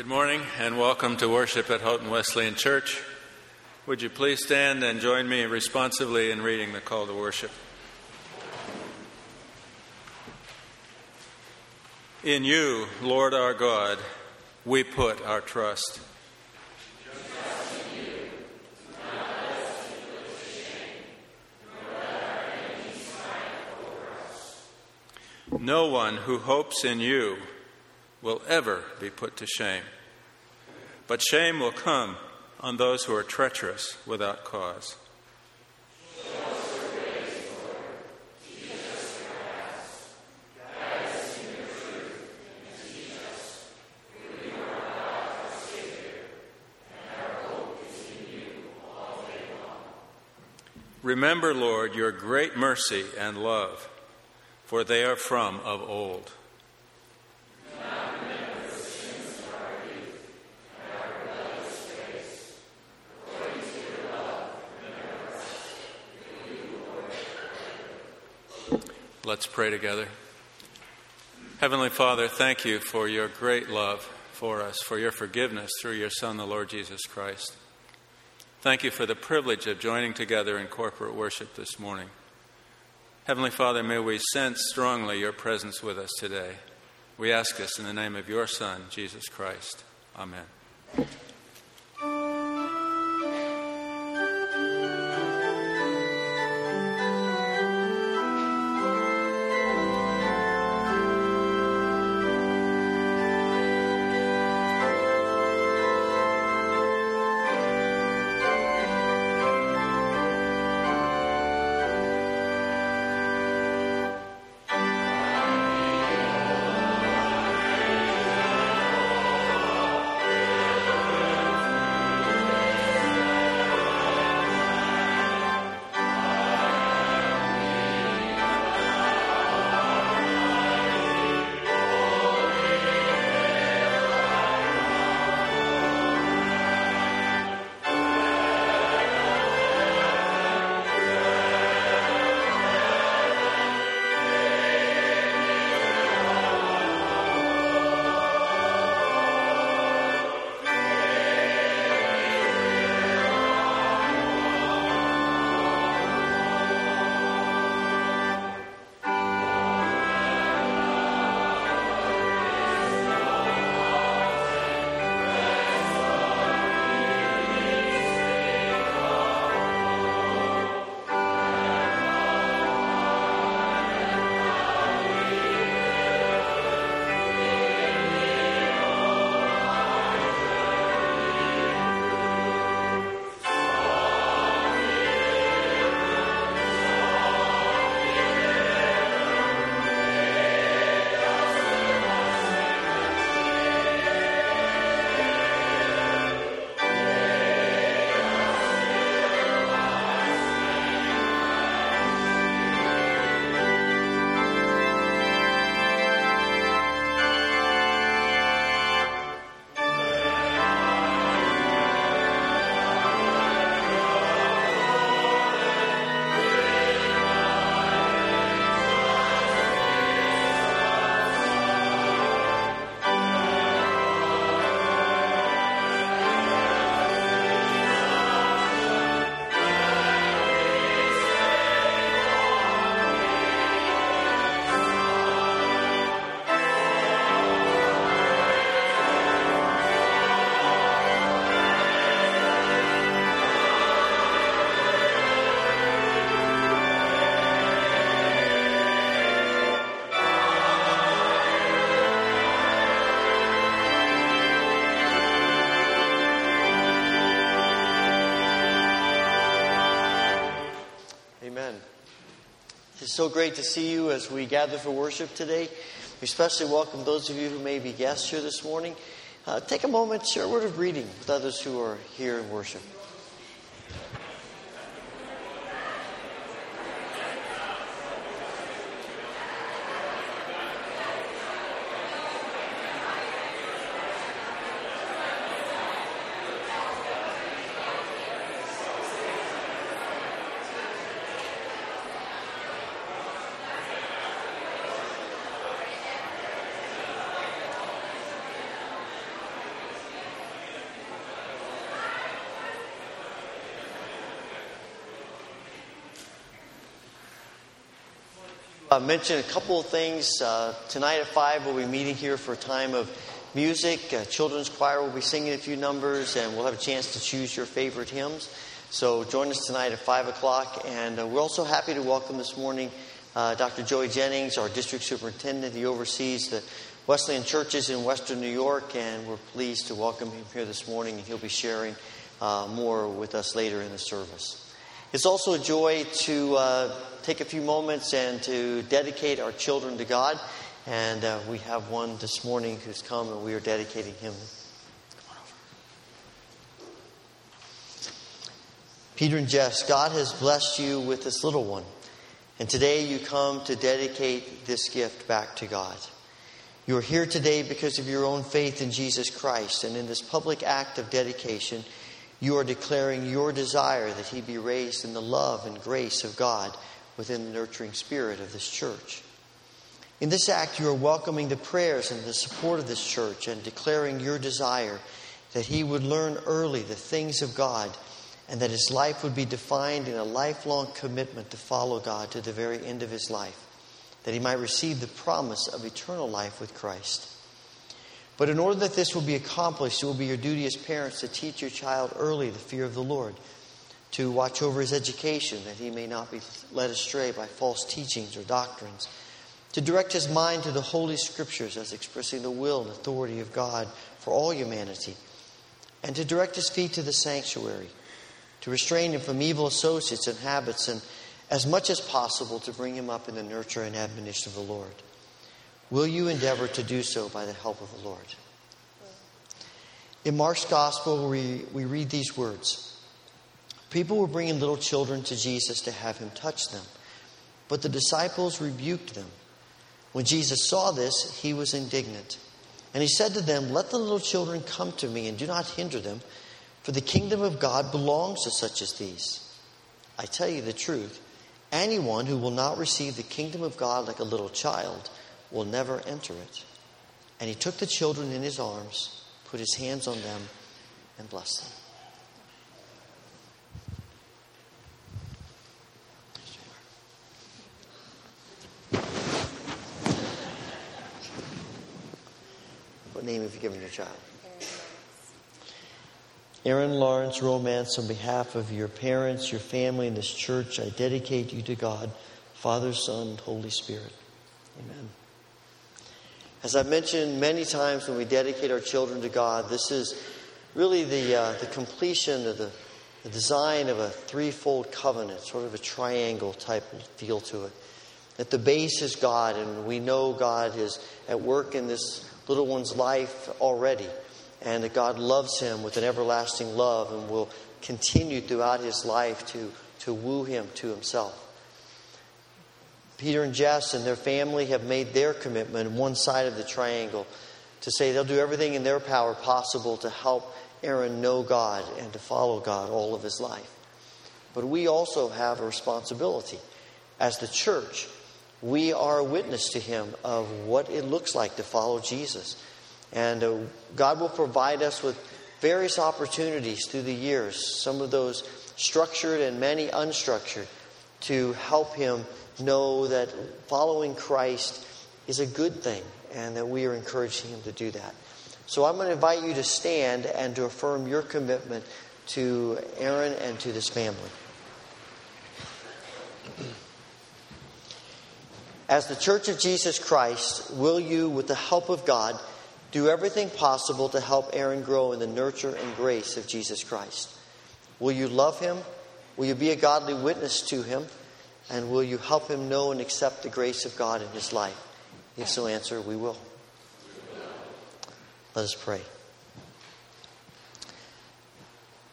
Good morning and welcome to worship at Houghton Wesleyan Church. Would you please stand and join me responsively in reading the call to worship? In you, Lord our God, we put our trust. No one who hopes in you will ever be put to shame. But shame will come on those who are treacherous without cause. Remember, Lord, your great mercy and love, for they are from of old. Let's pray together. Heavenly Father, thank you for your great love for us, for your forgiveness through your Son, the Lord Jesus Christ. Thank you for the privilege of joining together in corporate worship this morning. Heavenly Father, may we sense strongly your presence with us today. We ask this in the name of your Son, Jesus Christ. Amen. It's so great to see you as we gather for worship today. We especially welcome those of you who may be guests here this morning. Uh, take a moment, share a word of greeting with others who are here in worship. I mention a couple of things. Uh, tonight at 5, we'll be meeting here for a time of music. Uh, children's choir will be singing a few numbers, and we'll have a chance to choose your favorite hymns. So join us tonight at 5 o'clock. And uh, we're also happy to welcome this morning uh, Dr. Joey Jennings, our district superintendent. He oversees the Wesleyan churches in Western New York, and we're pleased to welcome him here this morning, and he'll be sharing uh, more with us later in the service. It's also a joy to uh, take a few moments and to dedicate our children to God. And uh, we have one this morning who's come, and we are dedicating him. Peter and Jess, God has blessed you with this little one. And today you come to dedicate this gift back to God. You are here today because of your own faith in Jesus Christ. And in this public act of dedication, you are declaring your desire that he be raised in the love and grace of God within the nurturing spirit of this church. In this act, you are welcoming the prayers and the support of this church and declaring your desire that he would learn early the things of God and that his life would be defined in a lifelong commitment to follow God to the very end of his life, that he might receive the promise of eternal life with Christ. But in order that this will be accomplished, it will be your duty as parents to teach your child early the fear of the Lord, to watch over his education that he may not be led astray by false teachings or doctrines, to direct his mind to the Holy Scriptures as expressing the will and authority of God for all humanity, and to direct his feet to the sanctuary, to restrain him from evil associates and habits, and as much as possible to bring him up in the nurture and admonition of the Lord. Will you endeavor to do so by the help of the Lord? In Mark's Gospel, we, we read these words People were bringing little children to Jesus to have him touch them, but the disciples rebuked them. When Jesus saw this, he was indignant. And he said to them, Let the little children come to me, and do not hinder them, for the kingdom of God belongs to such as these. I tell you the truth anyone who will not receive the kingdom of God like a little child will never enter it. And he took the children in his arms, put his hands on them, and blessed them. What name have you given your child? Aaron Lawrence Romance, on behalf of your parents, your family, and this church, I dedicate you to God, Father, Son, Holy Spirit. Amen. As I've mentioned many times when we dedicate our children to God, this is really the, uh, the completion of the, the design of a threefold covenant, sort of a triangle type feel to it. At the base is God, and we know God is at work in this little one's life already, and that God loves him with an everlasting love and will continue throughout his life to, to woo him to himself. Peter and Jess and their family have made their commitment, one side of the triangle, to say they'll do everything in their power possible to help Aaron know God and to follow God all of his life. But we also have a responsibility. As the church, we are a witness to him of what it looks like to follow Jesus. And uh, God will provide us with various opportunities through the years, some of those structured and many unstructured, to help him know that following Christ is a good thing and that we are encouraging him to do that. So I'm going to invite you to stand and to affirm your commitment to Aaron and to this family. As the Church of Jesus Christ, will you, with the help of God, do everything possible to help Aaron grow in the nurture and grace of Jesus Christ? Will you love him? Will you be a godly witness to him? And will you help him know and accept the grace of God in his life? If so, answer, we will. Let us pray.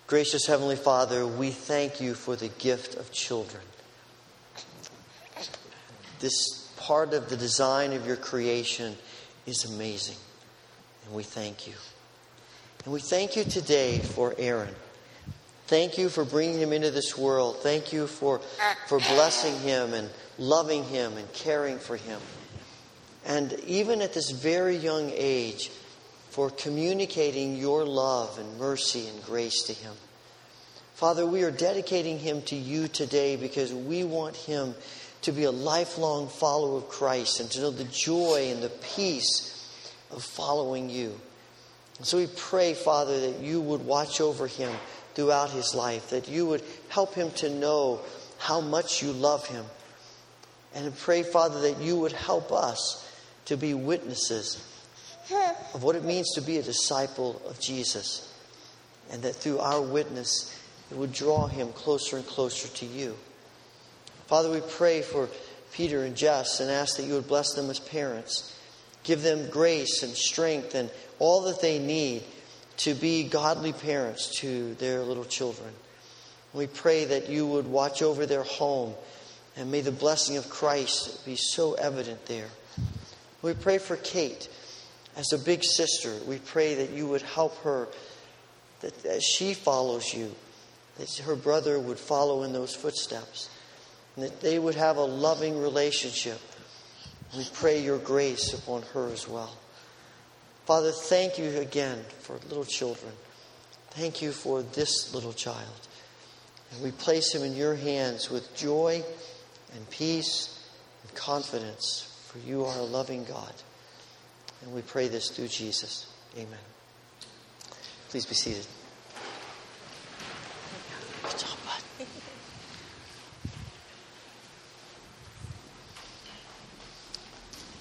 Gracious Heavenly Father, we thank you for the gift of children. This part of the design of your creation is amazing. And we thank you. And we thank you today for Aaron. Thank you for bringing him into this world. Thank you for, for blessing him and loving him and caring for him. And even at this very young age, for communicating your love and mercy and grace to him. Father, we are dedicating him to you today because we want him to be a lifelong follower of Christ and to know the joy and the peace of following you. And so we pray, Father, that you would watch over him throughout his life, that you would help him to know how much you love him. And pray, Father, that you would help us to be witnesses of what it means to be a disciple of Jesus. And that through our witness, it would draw him closer and closer to you. Father, we pray for Peter and Jess and ask that you would bless them as parents. Give them grace and strength and all that they need to be godly parents to their little children. We pray that you would watch over their home and may the blessing of Christ be so evident there. We pray for Kate as a big sister. We pray that you would help her, that as she follows you, that her brother would follow in those footsteps, and that they would have a loving relationship. We pray your grace upon her as well. Father, thank you again for little children. Thank you for this little child. And we place him in your hands with joy and peace and confidence, for you are a loving God. And we pray this through Jesus. Amen. Please be seated. Good job, bud.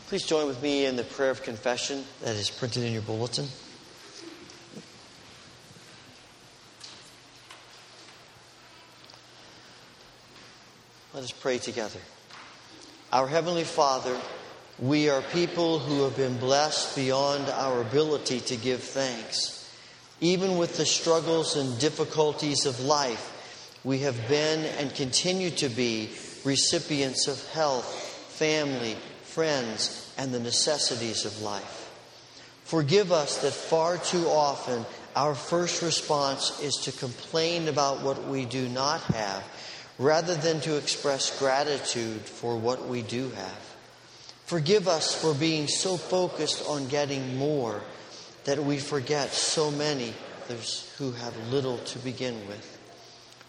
Please join with me in the prayer of confession that is printed in your bulletin. Let us pray together. Our Heavenly Father, we are people who have been blessed beyond our ability to give thanks. Even with the struggles and difficulties of life, we have been and continue to be recipients of health, family, friends, and the necessities of life. Forgive us that far too often our first response is to complain about what we do not have rather than to express gratitude for what we do have. Forgive us for being so focused on getting more that we forget so many who have little to begin with.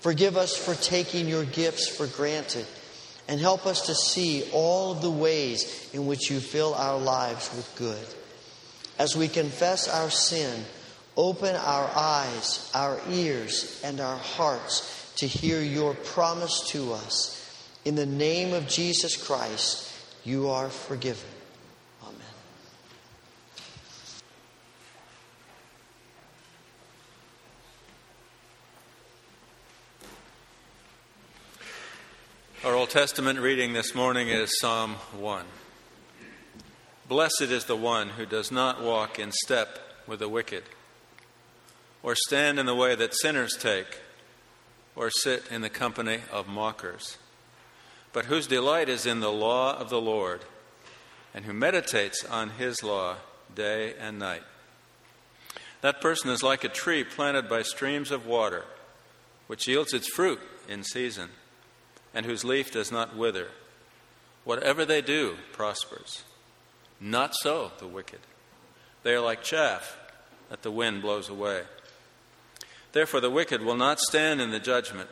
Forgive us for taking your gifts for granted and help us to see all of the ways in which you fill our lives with good. As we confess our sin, open our eyes, our ears, and our hearts to hear your promise to us. In the name of Jesus Christ, you are forgiven. Our Old Testament reading this morning is Psalm 1. Blessed is the one who does not walk in step with the wicked, or stand in the way that sinners take, or sit in the company of mockers, but whose delight is in the law of the Lord, and who meditates on his law day and night. That person is like a tree planted by streams of water, which yields its fruit in season and whose leaf does not wither. Whatever they do prospers. Not so the wicked. They are like chaff that the wind blows away. Therefore, the wicked will not stand in the judgment,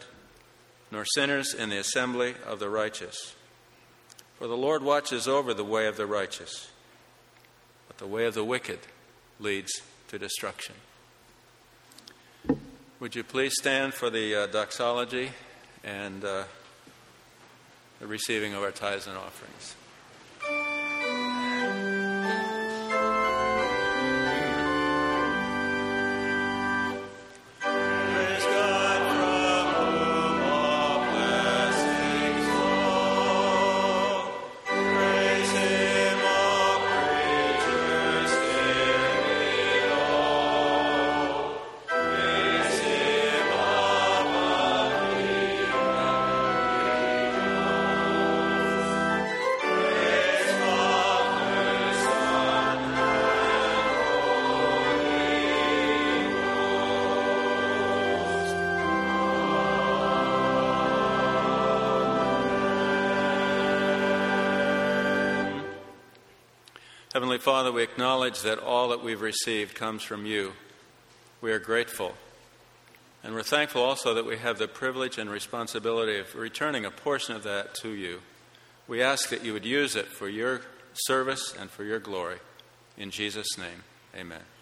nor sinners in the assembly of the righteous. For the Lord watches over the way of the righteous, but the way of the wicked leads to destruction. Would you please stand for the uh, doxology and uh, the receiving of our tithes and offerings. Heavenly Father, we acknowledge that all that we've received comes from you. We are grateful. And we're thankful also that we have the privilege and responsibility of returning a portion of that to you We ask that you would use it for your service and for your glory. In Jesus' name, amen.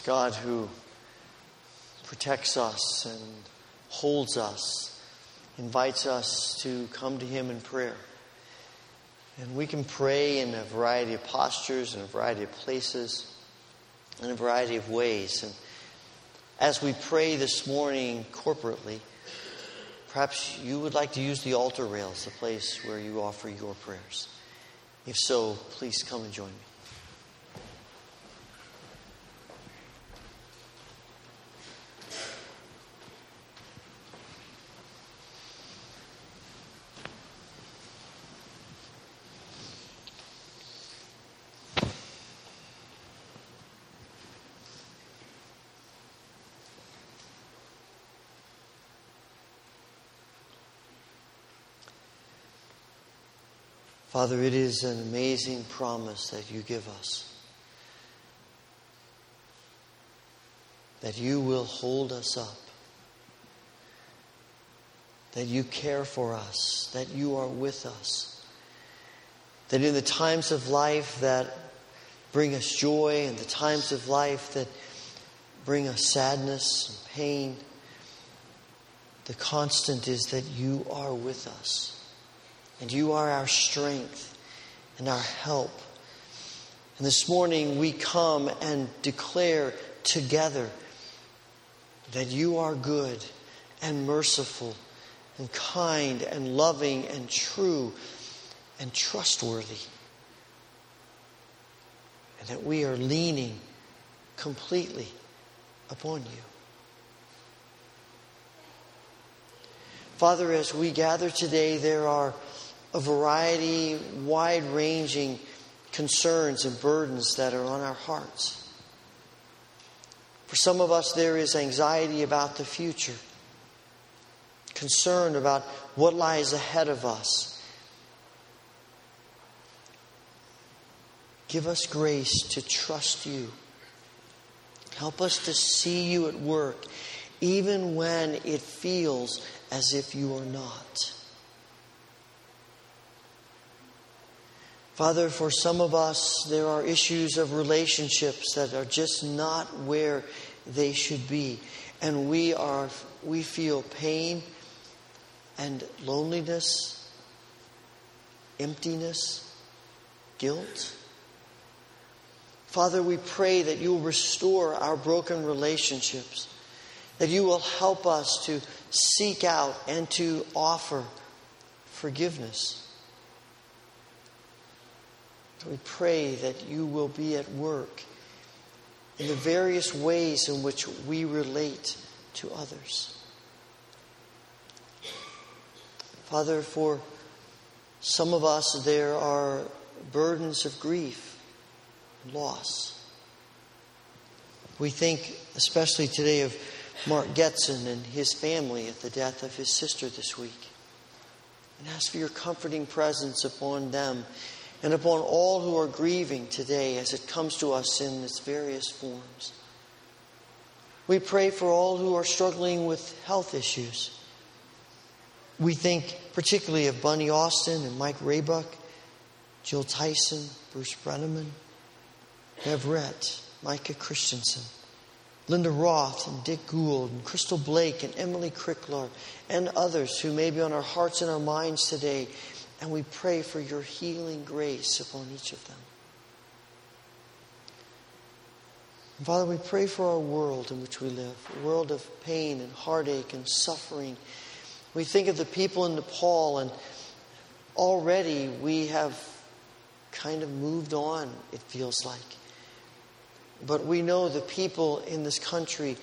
God who protects us and holds us, invites us to come to Him in prayer. And we can pray in a variety of postures, in a variety of places, in a variety of ways. And as we pray this morning corporately, perhaps you would like to use the altar rails, the place where you offer your prayers. If so, please come and join me. Father, it is an amazing promise that you give us. That you will hold us up. That you care for us. That you are with us. That in the times of life that bring us joy and the times of life that bring us sadness and pain, the constant is that you are with us. And you are our strength and our help. And this morning we come and declare together that you are good and merciful and kind and loving and true and trustworthy. And that we are leaning completely upon you. Father, as we gather today, there are a variety, wide ranging concerns and burdens that are on our hearts. For some of us, there is anxiety about the future, concern about what lies ahead of us. Give us grace to trust you. Help us to see you at work, even when it feels as if you are not. Father, for some of us, there are issues of relationships that are just not where they should be. And we, are, we feel pain and loneliness, emptiness, guilt. Father, we pray that you will restore our broken relationships, that you will help us to seek out and to offer forgiveness. We pray that you will be at work in the various ways in which we relate to others. Father, for some of us, there are burdens of grief loss. We think, especially today, of Mark Getson and his family at the death of his sister this week. And ask for your comforting presence upon them and upon all who are grieving today as it comes to us in its various forms. We pray for all who are struggling with health issues. We think particularly of Bunny Austin and Mike Raybuck, Jill Tyson, Bruce Brenneman, Bev Rett, Micah Christensen, Linda Roth and Dick Gould and Crystal Blake and Emily Cricklar and others who may be on our hearts and our minds today and we pray for your healing grace upon each of them. And Father, we pray for our world in which we live, a world of pain and heartache and suffering. We think of the people in Nepal, and already we have kind of moved on, it feels like. But we know the people in this country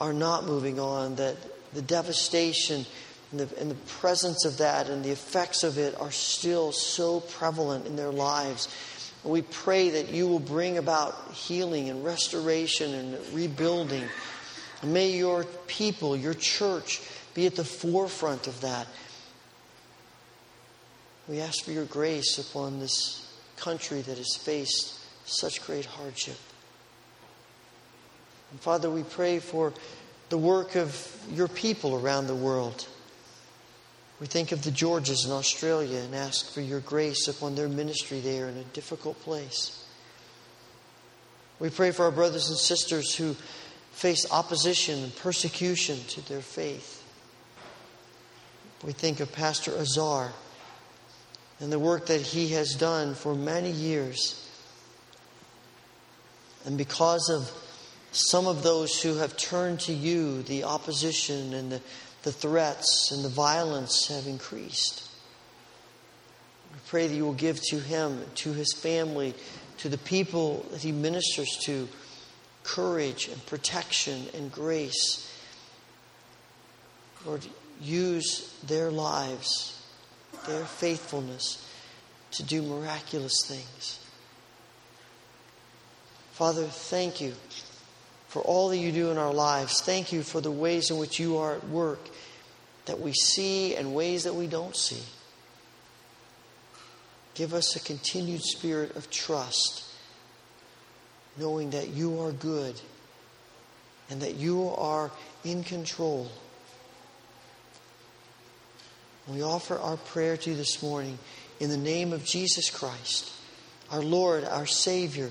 are not moving on, that the devastation and the, and the presence of that and the effects of it are still so prevalent in their lives. We pray that you will bring about healing and restoration and rebuilding. May your people, your church, be at the forefront of that. We ask for your grace upon this country that has faced such great hardship. And Father, we pray for the work of your people around the world. We think of the Georges in Australia and ask for your grace upon their ministry there in a difficult place. We pray for our brothers and sisters who face opposition and persecution to their faith. We think of Pastor Azar and the work that he has done for many years. And because of some of those who have turned to you, the opposition and the the threats and the violence have increased. We pray that you will give to him, to his family, to the people that he ministers to, courage and protection and grace. Lord, use their lives, their faithfulness to do miraculous things. Father, thank you for all that you do in our lives. Thank you for the ways in which you are at work that we see and ways that we don't see. Give us a continued spirit of trust, knowing that you are good and that you are in control. We offer our prayer to you this morning in the name of Jesus Christ, our Lord, our Savior,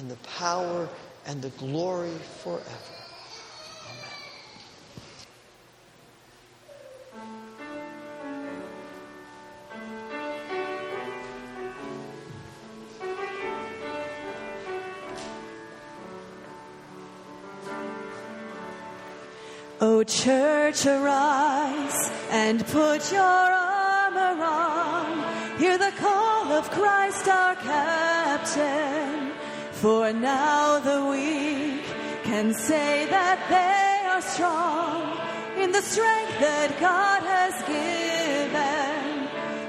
and the power and the glory forever. O church, arise and put your armor on. Hear the call of Christ our captain. For now the weak can say that they are strong in the strength that God has given.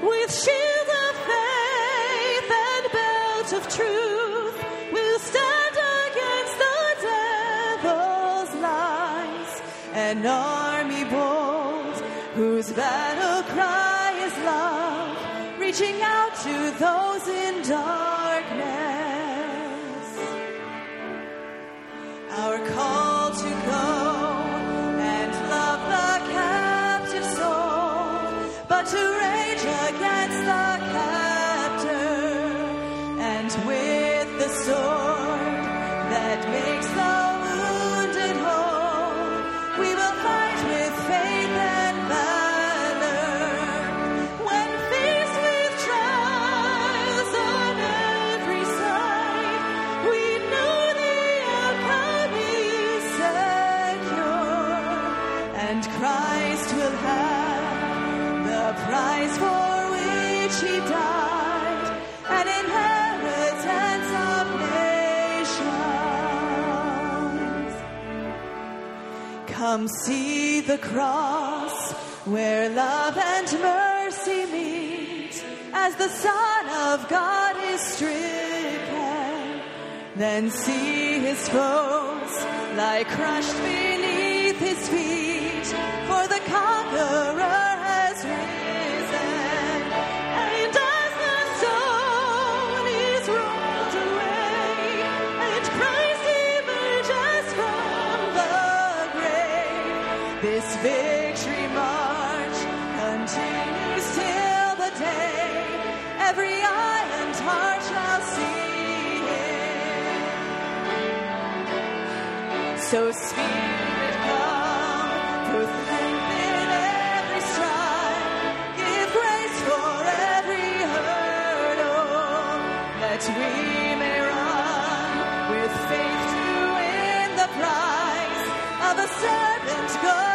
With shield of faith and belt of truth, we'll stand against the devil's lies. An army bold whose battle cry is love, reaching out to those in darkness. Come see the cross where love and mercy meet as the Son of God is stricken. Then see his foes lie crushed beneath his feet, for the conqueror So Spirit, come, in every stride, give grace for every hurdle, that we may run with faith to win the prize of a servant good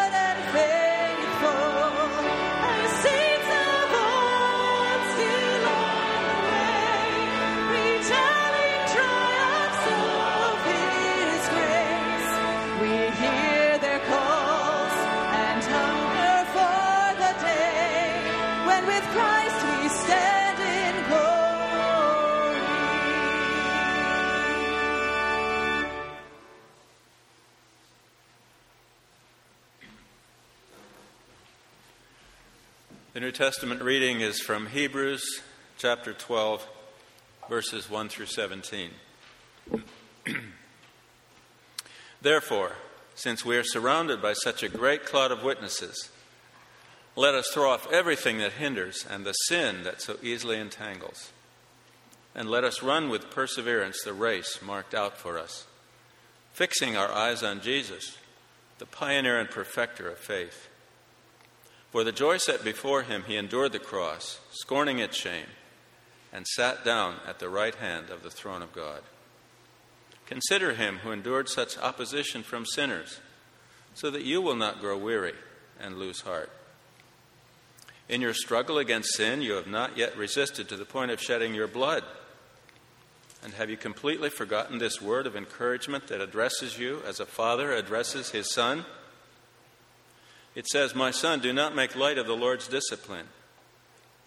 The New Testament reading is from Hebrews chapter 12, verses 1 through 17. Therefore, since we are surrounded by such a great cloud of witnesses, let us throw off everything that hinders and the sin that so easily entangles. And let us run with perseverance the race marked out for us, fixing our eyes on Jesus, the pioneer and perfecter of faith. For the joy set before him, he endured the cross, scorning its shame, and sat down at the right hand of the throne of God. Consider him who endured such opposition from sinners, so that you will not grow weary and lose heart. In your struggle against sin, you have not yet resisted to the point of shedding your blood. And have you completely forgotten this word of encouragement that addresses you as a father addresses his son? It says, My son, do not make light of the Lord's discipline,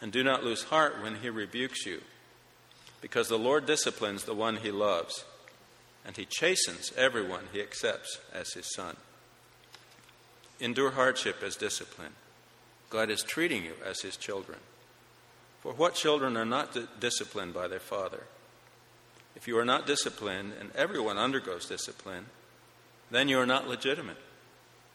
And do not lose heart when he rebukes you, because the Lord disciplines the one he loves, and he chastens everyone he accepts as his son. Endure hardship as discipline. God is treating you as his children. For what children are not disciplined by their father? If you are not disciplined, and everyone undergoes discipline, then you are not legitimate,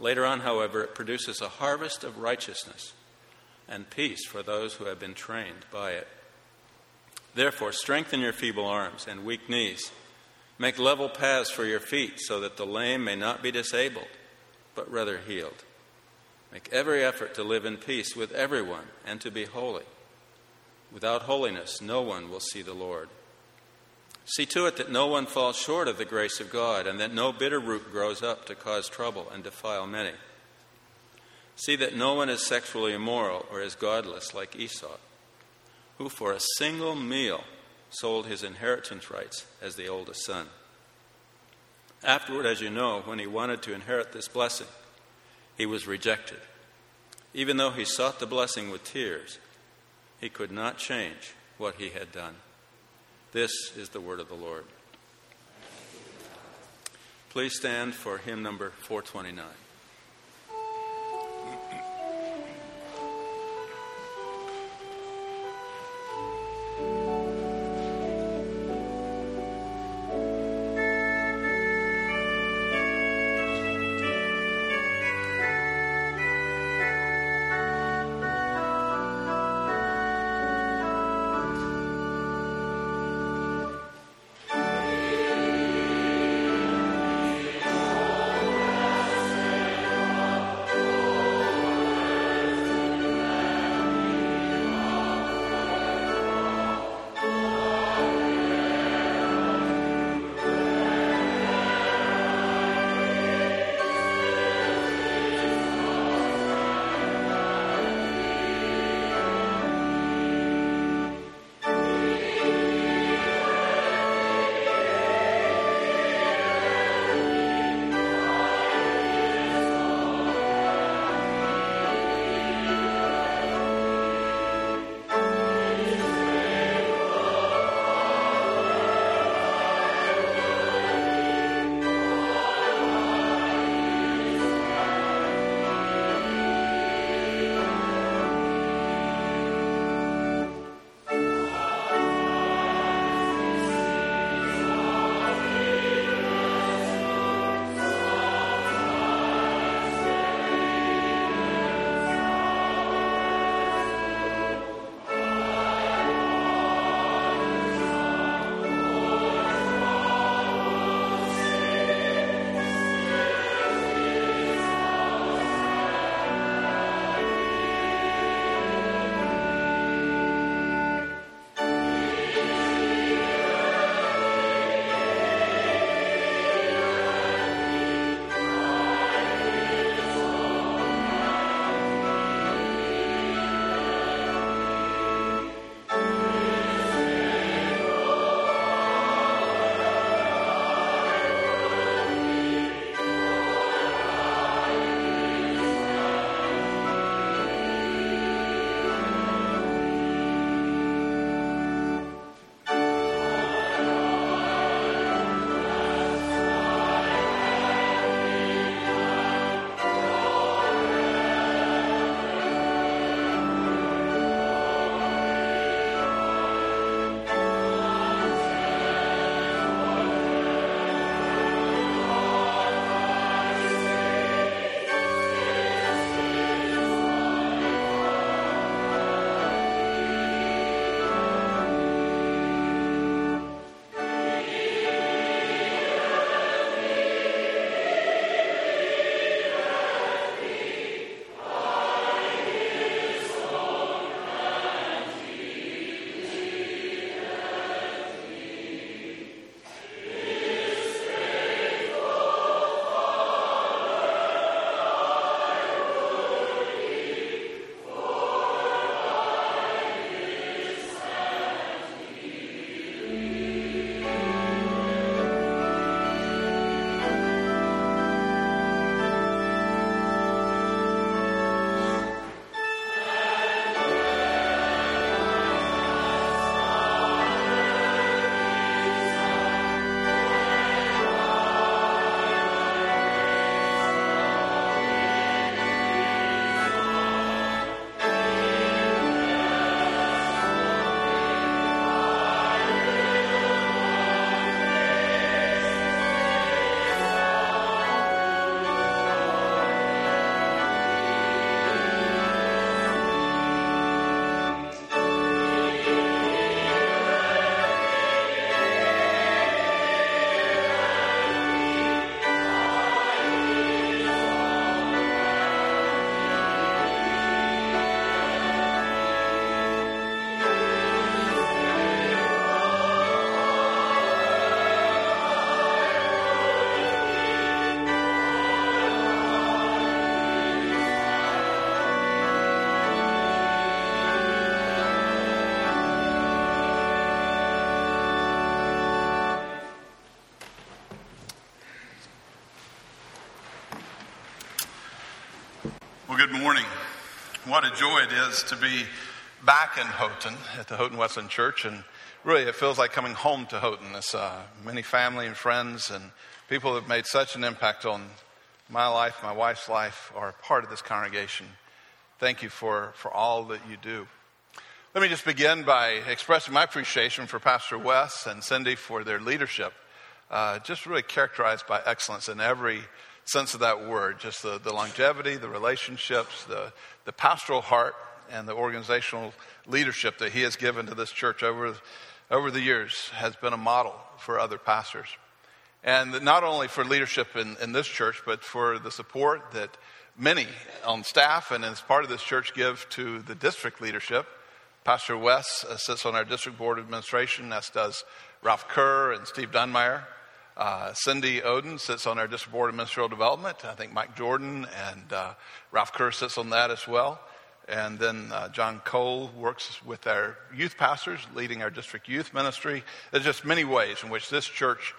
Later on, however, it produces a harvest of righteousness and peace for those who have been trained by it. Therefore, strengthen your feeble arms and weak knees. Make level paths for your feet so that the lame may not be disabled, but rather healed. Make every effort to live in peace with everyone and to be holy. Without holiness, no one will see the Lord. See to it that no one falls short of the grace of God and that no bitter root grows up to cause trouble and defile many. See that no one is sexually immoral or is godless like Esau, who for a single meal sold his inheritance rights as the oldest son. Afterward, as you know, when he wanted to inherit this blessing, he was rejected. Even though he sought the blessing with tears, he could not change what he had done. This is the word of the Lord. Please stand for hymn number 429. Morning. What a joy it is to be back in Houghton at the Houghton Wesleyan Church. And really, it feels like coming home to Houghton. It's uh, many family and friends and people that have made such an impact on my life, my wife's life, are part of this congregation. Thank you for, for all that you do. Let me just begin by expressing my appreciation for Pastor Wes and Cindy for their leadership, uh, just really characterized by excellence in every sense of that word, just the, the longevity, the relationships, the, the pastoral heart, and the organizational leadership that he has given to this church over, over the years has been a model for other pastors. And not only for leadership in, in this church, but for the support that many on staff and as part of this church give to the district leadership Pastor Wes uh, sits on our district board of administration, as does Ralph Kerr and Steve Dunmeyer. Uh, Cindy Oden sits on our district board of ministerial development. I think Mike Jordan and uh, Ralph Kerr sits on that as well. And then uh, John Cole works with our youth pastors, leading our district youth ministry. There's just many ways in which this church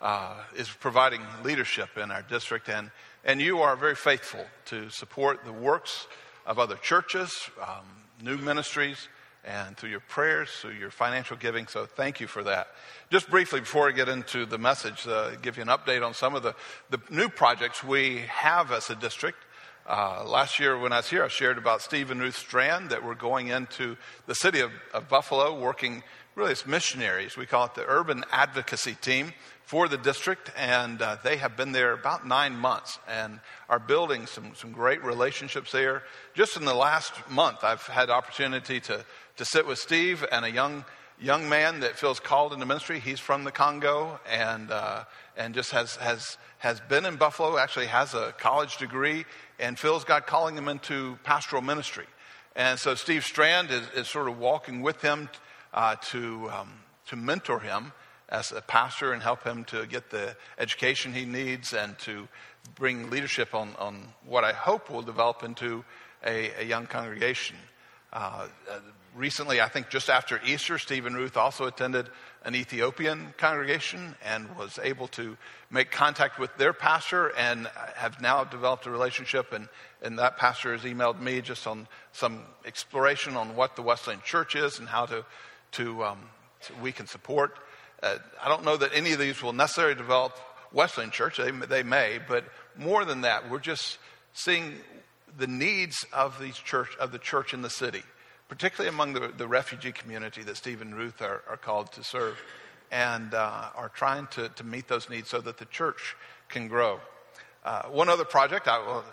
uh, is providing leadership in our district, and, and you are very faithful to support the works of other churches, um, new ministries, and through your prayers, through your financial giving. So thank you for that. Just briefly, before I get into the message, uh, give you an update on some of the, the new projects we have as a district. Uh, last year, when I was here, I shared about Steve and Ruth Strand that we're going into the city of, of Buffalo, working really as missionaries. We call it the Urban Advocacy Team for the district, and uh, they have been there about nine months and are building some, some great relationships there. Just in the last month, I've had opportunity to to sit with Steve and a young young man that feels called into ministry. He's from the Congo and uh, and just has has has been in Buffalo. Actually, has a college degree and feels God calling him into pastoral ministry. And so Steve Strand is, is sort of walking with him uh, to um, to mentor him as a pastor and help him to get the education he needs and to bring leadership on, on what I hope will develop into a, a young congregation. Uh, recently, I think just after Easter, Steve and Ruth also attended an Ethiopian congregation and was able to make contact with their pastor and have now developed a relationship. And, and that pastor has emailed me just on some exploration on what the Wesleyan Church is and how to, to, um, we can support. Uh, I don't know that any of these will necessarily develop Wesleyan Church. They, they may, but more than that, we're just seeing the needs of these church of the church in the city particularly among the, the refugee community that Steve and Ruth are, are called to serve, and uh, are trying to, to meet those needs so that the church can grow. Uh, one other project, I, will,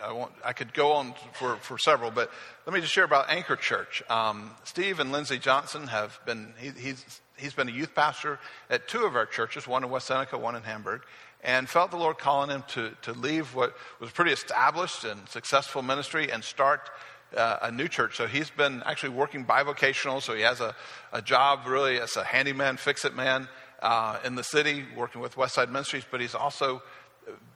I, won't, I could go on for, for several, but let me just share about Anchor Church. Um, Steve and Lindsay Johnson have been, he, he's, he's been a youth pastor at two of our churches, one in West Seneca, one in Hamburg, and felt the Lord calling him to, to leave what was pretty established and successful ministry and start uh, a new church. So he's been actually working bivocational. So he has a, a job really as a handyman, fix it man uh, in the city, working with Westside Ministries. But he's also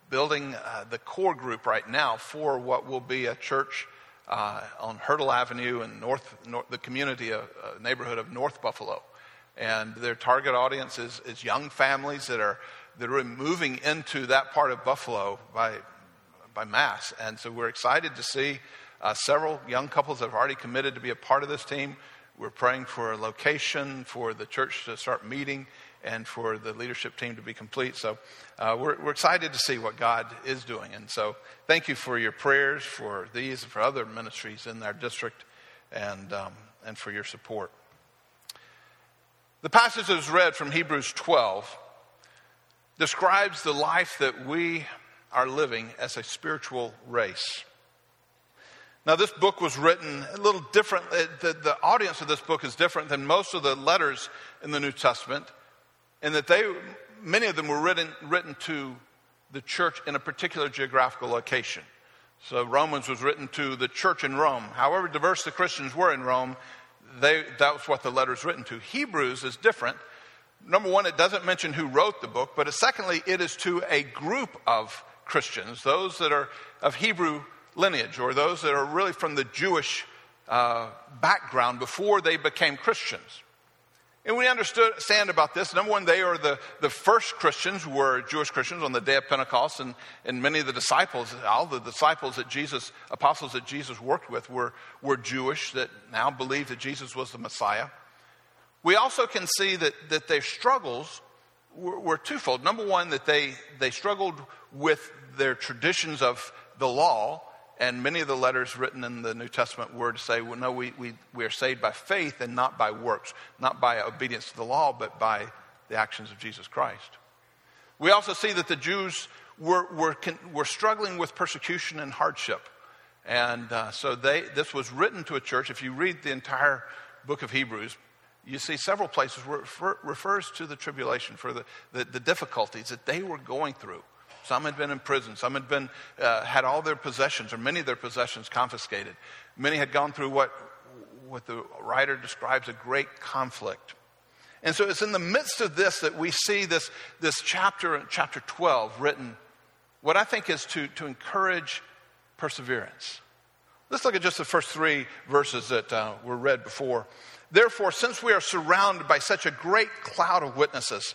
building uh, the core group right now for what will be a church uh, on Hertel Avenue in North, North the community, of, uh, neighborhood of North Buffalo. And their target audience is, is young families that are that are moving into that part of Buffalo by by mass. And so we're excited to see uh, several young couples have already committed to be a part of this team. We're praying for a location, for the church to start meeting, and for the leadership team to be complete. So uh, we're, we're excited to see what God is doing. And so thank you for your prayers for these and for other ministries in our district and, um, and for your support. The passage that was read from Hebrews 12 describes the life that we are living as a spiritual race. Now, this book was written a little different. Uh, the, the audience of this book is different than most of the letters in the New Testament, in that they, many of them were written, written to the church in a particular geographical location. So, Romans was written to the church in Rome. However diverse the Christians were in Rome, they, that was what the letter is written to. Hebrews is different. Number one, it doesn't mention who wrote the book, but secondly, it is to a group of Christians, those that are of Hebrew lineage or those that are really from the Jewish uh, background before they became Christians. And we understand about this. Number one, they are the, the first Christians, were Jewish Christians on the day of Pentecost, and, and many of the disciples, all the disciples that Jesus, apostles that Jesus worked with, were, were Jewish that now believed that Jesus was the Messiah. We also can see that, that their struggles were, were twofold. Number one, that they, they struggled with their traditions of the law, and many of the letters written in the New Testament were to say, well, no, we, we, we are saved by faith and not by works, not by obedience to the law, but by the actions of Jesus Christ. We also see that the Jews were, were, were struggling with persecution and hardship. And uh, so they, this was written to a church. If you read the entire book of Hebrews, you see several places where it refer, refers to the tribulation, for the, the, the difficulties that they were going through. Some had been in prison. Some had been, uh, had all their possessions or many of their possessions confiscated. Many had gone through what, what the writer describes a great conflict. And so it's in the midst of this that we see this, this chapter, chapter 12, written, what I think is to, to encourage perseverance. Let's look at just the first three verses that uh, were read before. Therefore, since we are surrounded by such a great cloud of witnesses,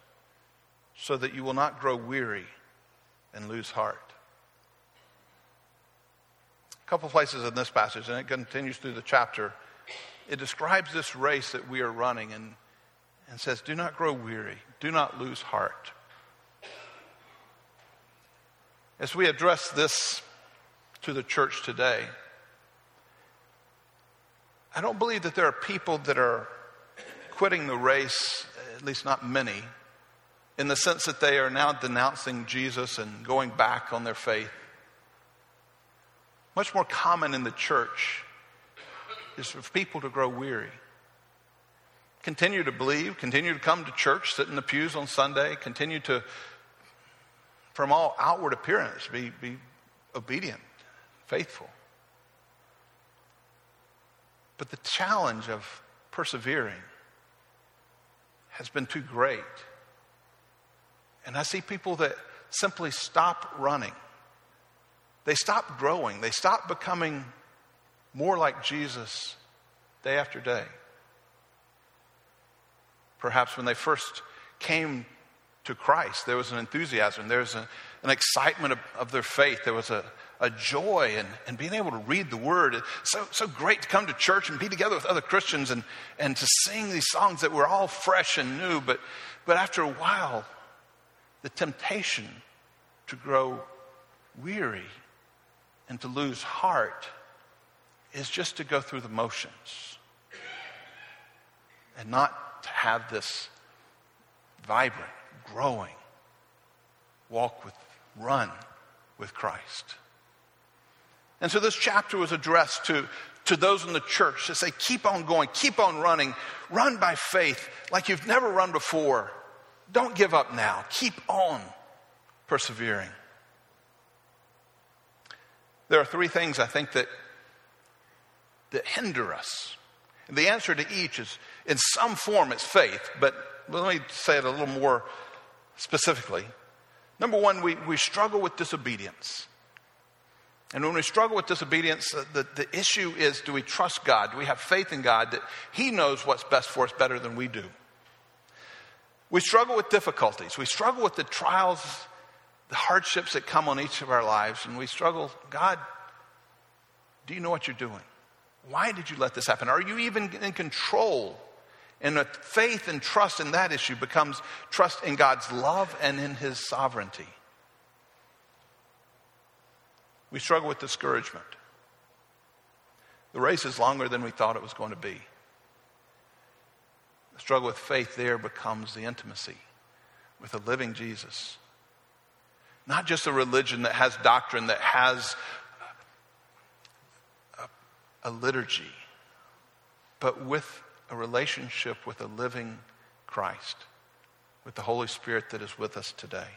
so that you will not grow weary and lose heart. A couple places in this passage, and it continues through the chapter, it describes this race that we are running and, and says, Do not grow weary, do not lose heart. As we address this to the church today, I don't believe that there are people that are quitting the race, at least not many, in the sense that they are now denouncing Jesus and going back on their faith. Much more common in the church is for people to grow weary. Continue to believe, continue to come to church, sit in the pews on Sunday, continue to, from all outward appearance, be, be obedient, faithful. But the challenge of persevering has been too great and I see people that simply stop running. They stop growing. They stop becoming more like Jesus day after day. Perhaps when they first came to Christ, there was an enthusiasm, there was a, an excitement of, of, their faith, there was a, a joy in, in being able to read the Word. It's so, so great to come to church and be together with other Christians and, and to sing these songs that were all fresh and new. But, but after a while, the temptation to grow weary and to lose heart is just to go through the motions and not to have this vibrant, growing walk with, run with Christ. And so this chapter was addressed to, to those in the church to say, keep on going, keep on running, run by faith like you've never run before. Don't give up now. Keep on persevering. There are three things I think that, that hinder us. The answer to each is, in some form, it's faith, but let me say it a little more specifically. Number one, we, we struggle with disobedience. And when we struggle with disobedience, the, the issue is do we trust God? Do we have faith in God that He knows what's best for us better than we do? We struggle with difficulties. We struggle with the trials, the hardships that come on each of our lives. And we struggle, God, do you know what you're doing? Why did you let this happen? Are you even in control? And faith and trust in that issue becomes trust in God's love and in his sovereignty. We struggle with discouragement. The race is longer than we thought it was going to be struggle with faith there becomes the intimacy with a living Jesus. Not just a religion that has doctrine, that has a, a liturgy, but with a relationship with a living Christ, with the Holy Spirit that is with us today.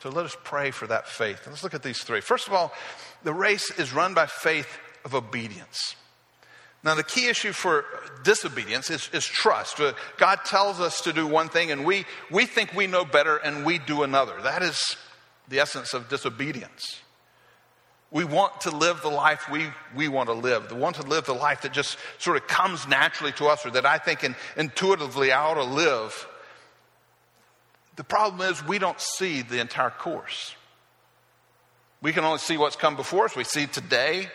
So let us pray for that faith. Let's look at these three. First of all, the race is run by faith of obedience. Now, the key issue for disobedience is, is trust. Uh, God tells us to do one thing, and we, we think we know better, and we do another. That is the essence of disobedience. We want to live the life we, we want to live. We want to live the life that just sort of comes naturally to us, or that I think in, intuitively I ought to live. The problem is we don't see the entire course. We can only see what's come before us. We see today,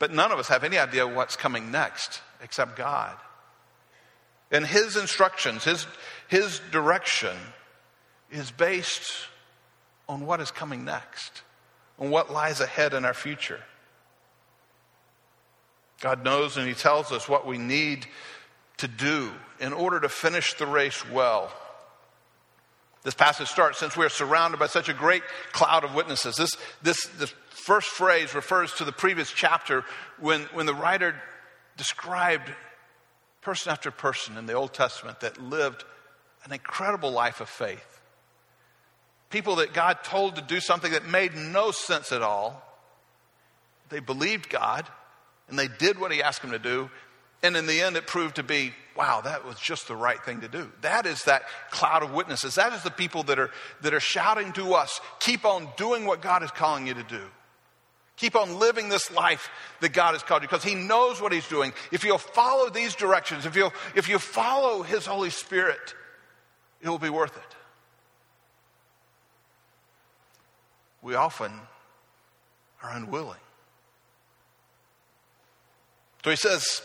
but none of us have any idea what's coming next except God. And His instructions, His, His direction is based on what is coming next, on what lies ahead in our future. God knows and He tells us what we need to do in order to finish the race well. This passage starts since we are surrounded by such a great cloud of witnesses. This, this, this first phrase refers to the previous chapter when, when the writer described person after person in the Old Testament that lived an incredible life of faith. People that God told to do something that made no sense at all. They believed God and they did what He asked them to do, and in the end, it proved to be, wow, that was just the right thing to do. That is that cloud of witnesses. That is the people that are, that are shouting to us, keep on doing what God is calling you to do. Keep on living this life that God has called you because He knows what He's doing. If you'll follow these directions, if you'll, if you follow His Holy Spirit, it will be worth it. We often are unwilling. So He says,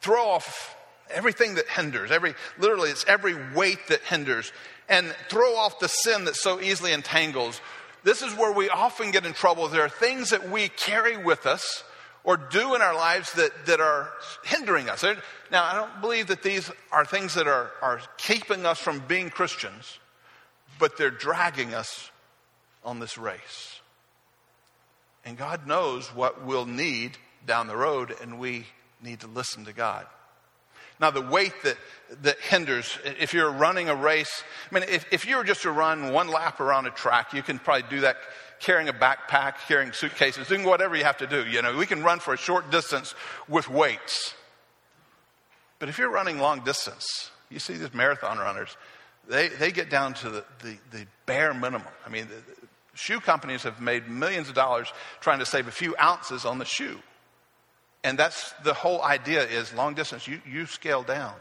Throw off everything that hinders, every literally it's every weight that hinders, and throw off the sin that so easily entangles. This is where we often get in trouble. There are things that we carry with us or do in our lives that, that are hindering us. Now, I don't believe that these are things that are, are keeping us from being Christians, but they're dragging us on this race. And God knows what we'll need down the road, and we need to listen to God. Now, the weight that, that hinders, if you're running a race, I mean, if, if you were just to run one lap around a track, you can probably do that carrying a backpack, carrying suitcases, doing whatever you have to do. You know, we can run for a short distance with weights. But if you're running long distance, you see these marathon runners, they, they get down to the, the, the bare minimum. I mean, the, the shoe companies have made millions of dollars trying to save a few ounces on the shoe. And that's the whole idea is long distance, you, you scale down.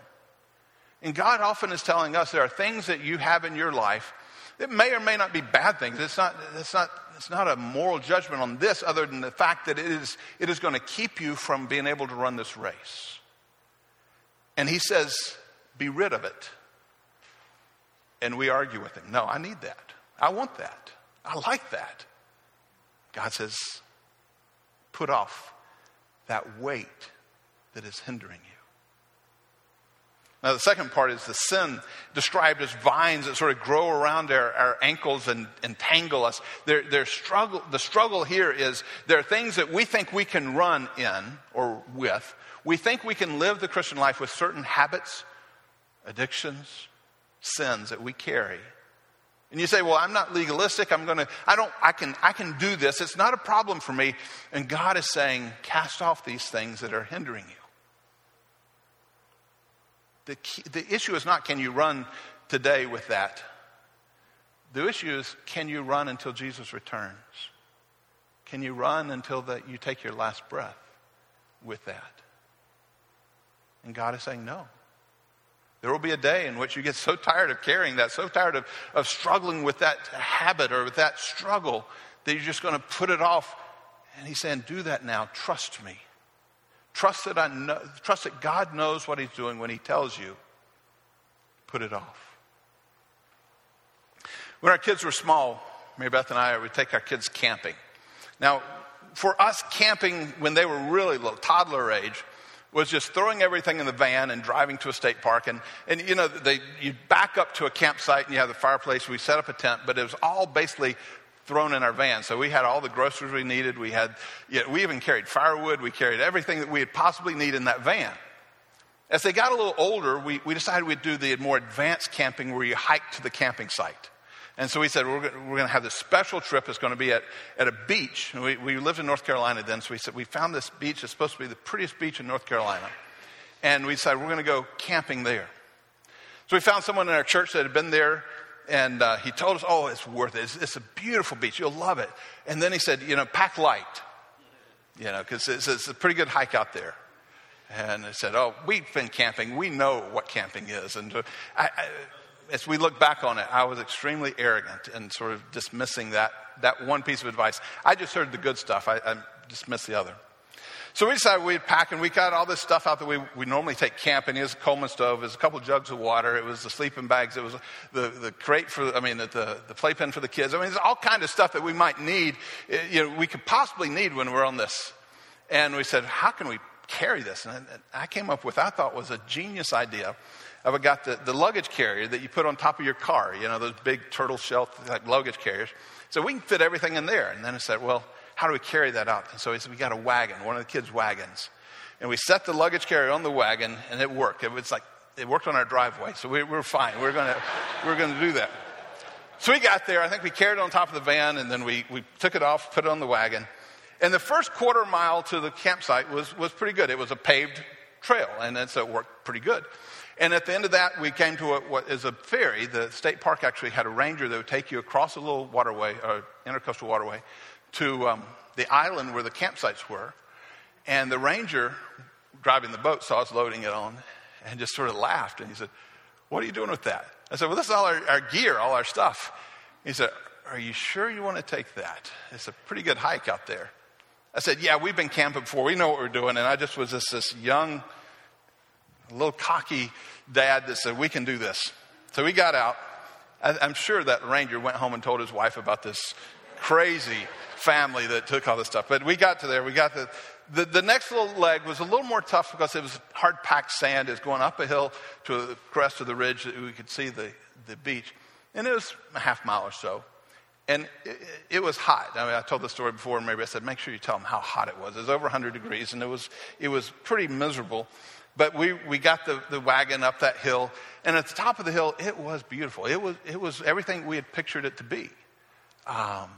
And God often is telling us there are things that you have in your life that may or may not be bad things. It's not, it's not, it's not a moral judgment on this other than the fact that it is, it is going to keep you from being able to run this race. And he says, be rid of it. And we argue with him. No, I need that. I want that. I like that. God says, put off that weight that is hindering you. Now, the second part is the sin described as vines that sort of grow around our, our ankles and, and tangle us. Struggle, the struggle here is there are things that we think we can run in or with. We think we can live the Christian life with certain habits, addictions, sins that we carry and you say, well, I'm not legalistic. I'm going to, I don't, I can, I can do this. It's not a problem for me. And God is saying, cast off these things that are hindering you. The, key, the issue is not can you run today with that. The issue is can you run until Jesus returns? Can you run until that you take your last breath with that? And God is saying no. There will be a day in which you get so tired of carrying that, so tired of, of struggling with that habit or with that struggle that you're just going to put it off. And he's saying, Do that now. Trust me. Trust that, I know, trust that God knows what he's doing when he tells you, put it off. When our kids were small, Mary Beth and I would take our kids camping. Now, for us, camping when they were really little, toddler age, was just throwing everything in the van and driving to a state park. And, and you know, they, you back up to a campsite and you have the fireplace. We set up a tent, but it was all basically thrown in our van. So we had all the groceries we needed. We had, you know, we even carried firewood. We carried everything that we would possibly need in that van. As they got a little older, we, we decided we'd do the more advanced camping where you hike to the camping site. And so we said, we're, going to have this special trip. It's going to be at, at a beach. We, we lived in North Carolina then, so we said, we found this beach. It's supposed to be the prettiest beach in North Carolina. And we decided we're going to go camping there. So we found someone in our church that had been there, and uh, he told us, oh, it's worth it. It's, it's, a beautiful beach. You'll love it. And then he said, you know, pack light, you know, because it's, it's a pretty good hike out there. And I said, Oh, we've been camping. We know what camping is. And I, I, as we look back on it, I was extremely arrogant and sort of dismissing that, that one piece of advice. I just heard the good stuff, I, I dismissed the other. So we decided we'd pack, and we got all this stuff out that we, we normally take camping. It was a Coleman stove, it was a couple jugs of water, it was the sleeping bags, it was the, the crate for, I mean, the, the, the playpen for the kids. I mean, there's all kind of stuff that we might need, eh, you know, we could possibly need when we're on this. And we said, how can we carry this? And I came up with, I thought was a genius idea. I've got the, the luggage carrier that you put on top of your car, you know, those big turtle shell like luggage carriers. So we can fit everything in there. And then I said, well, how do we carry that out? And so he said, we got a wagon, one of the kids' wagons. And we set the luggage carrier on the wagon, and it worked. It was like, it worked on our driveway, so we, we were fine. We we're going we we're gonna do that. So we got there. I think we carried it on top of the van, and then we, we took it off, put it on the wagon. And the first quarter mile to the campsite was, was pretty good. It was a paved trail, and so it worked pretty good. And at the end of that, we came to a, what is a ferry. The state park actually had a ranger that would take you across a little waterway, or intercoastal waterway, to um, the island where the campsites were. And the ranger driving the boat saw us loading it on and just sort of laughed. And he said, What are you doing with that? I said, Well, this is all our, our gear, all our stuff. He said, Are you sure you want to take that? It's a pretty good hike out there. I said, Yeah, we've been camping before. We know what we're doing. And I just was this, this young, little cocky dad that said, We can do this. So we got out. I'm sure that ranger went home and told his wife about this crazy family that took all this stuff. But we got to there. We got the, the, the next little leg was a little more tough because it was hard packed sand. It was going up a hill to the crest of the ridge that we could see the, the beach. And it was a half mile or so. And it, it, was hot. I mean, I told the story before, and maybe I said, make sure you tell them how hot it was. It was over 100 degrees, and it was, it was pretty miserable. But we, we got the, the wagon up that hill, and at the top of the hill, it was beautiful. It was, it was everything we had pictured it to be. Um,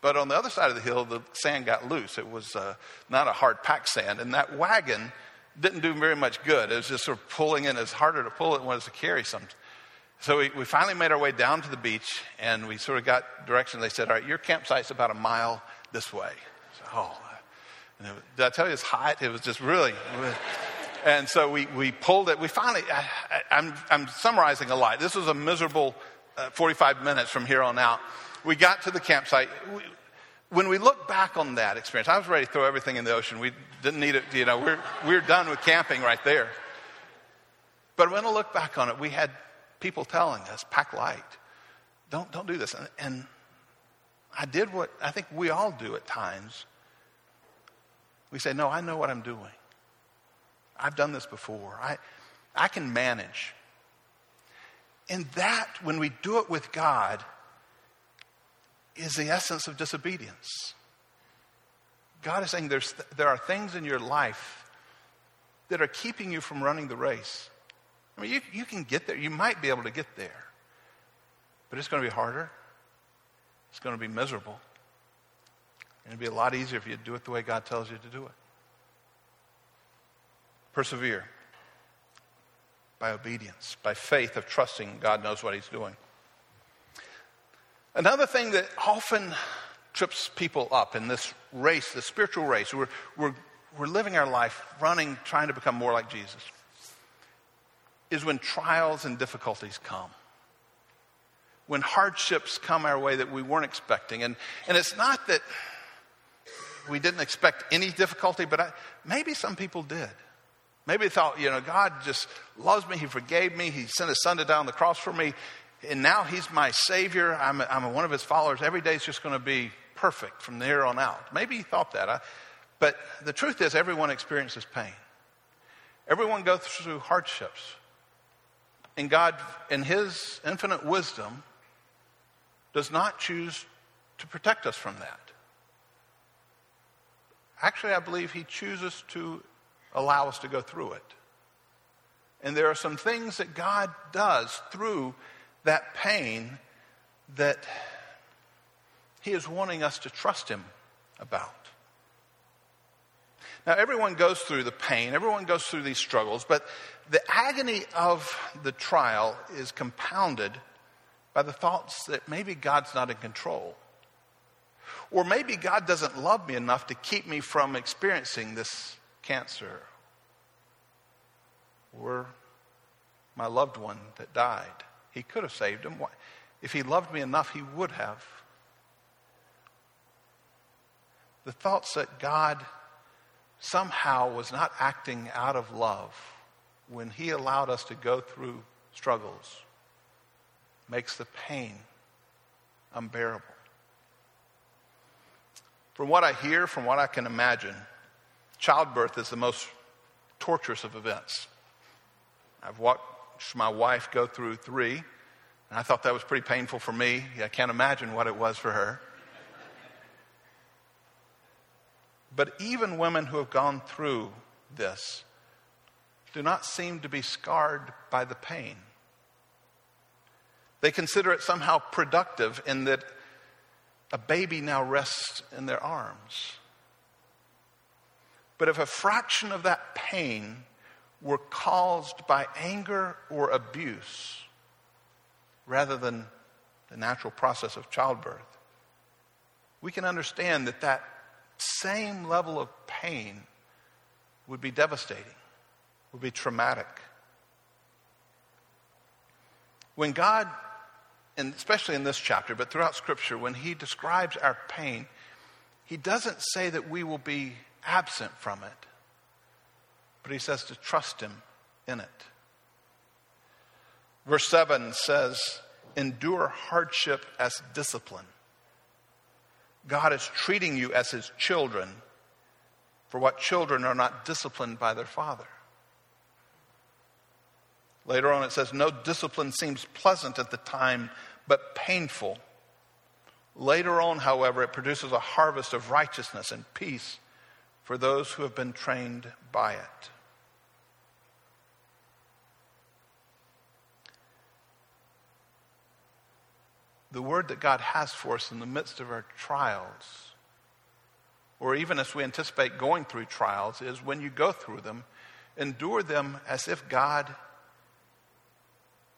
but on the other side of the hill, the sand got loose. It was uh, not a hard packed sand, and that wagon didn't do very much good. It was just sort of pulling in. It's harder to pull it than it was to carry something. So we, we finally made our way down to the beach and we sort of got direction. They said, All right, your campsite's about a mile this way. So, oh, did I tell you it's hot? It was just really. And so we, we pulled it. We finally, I, am I'm, I'm summarizing a lot. This was a miserable uh, 45 minutes from here on out. We got to the campsite. We, when we look back on that experience, I was ready to throw everything in the ocean. We didn't need it, you know, we're, we're done with camping right there. But when I look back on it, we had people telling us, pack light. Don't, don't do this. And, and I did what I think we all do at times. We say, No, I know what I'm doing. I've done this before. I, I can manage. And that, when we do it with God, is the essence of disobedience. God is saying there's, there are things in your life that are keeping you from running the race. I mean, you, you can get there. You might be able to get there. But it's going to be harder. It's going to be miserable. And it'd be a lot easier if you do it the way God tells you to do it. Persevere by obedience, by faith of trusting God knows what He's doing. Another thing that often trips people up in this race, the spiritual race, we're, we're, we're living our life running, trying to become more like Jesus is when trials and difficulties come. When hardships come our way that we weren't expecting. And, and it's not that we didn't expect any difficulty, but I, maybe some people did. Maybe they thought, you know, God just loves me. He forgave me. He sent his son to die on the cross for me. And now he's my savior. I'm, I'm one of his followers. Every day is just going to be perfect from there on out. Maybe he thought that. I, but the truth is, everyone experiences pain. Everyone goes through hardships. And God, in His infinite wisdom, does not choose to protect us from that. Actually, I believe He chooses to allow us to go through it. And there are some things that God does through that pain that He is wanting us to trust Him about. Now, everyone goes through the pain, everyone goes through these struggles, but the agony of the trial is compounded by the thoughts that maybe God's not in control. Or maybe God doesn't love me enough to keep me from experiencing this cancer. Or my loved one that died. He could have saved him. If he loved me enough, he would have. The thoughts that God somehow was not acting out of love when he allowed us to go through struggles makes the pain unbearable. From what I hear, from what I can imagine, childbirth is the most torturous of events. I've watched my wife go through three, and I thought that was pretty painful for me. I can't imagine what it was for her. But even women who have gone through this do not seem to be scarred by the pain. They consider it somehow productive in that a baby now rests in their arms. But if a fraction of that pain were caused by anger or abuse rather than the natural process of childbirth, we can understand that that same level of pain would be devastating, would be traumatic. When God, and especially in this chapter, but throughout Scripture, when He describes our pain, He doesn't say that we will be absent from it, but He says to trust Him in it. Verse 7 says, Endure hardship as discipline. God is treating you as his children for what children are not disciplined by their father. Later on, it says, No discipline seems pleasant at the time, but painful. Later on, however, it produces a harvest of righteousness and peace for those who have been trained by it. the word that God has for us in the midst of our trials, or even as we anticipate going through trials, is when you go through them, endure them as if God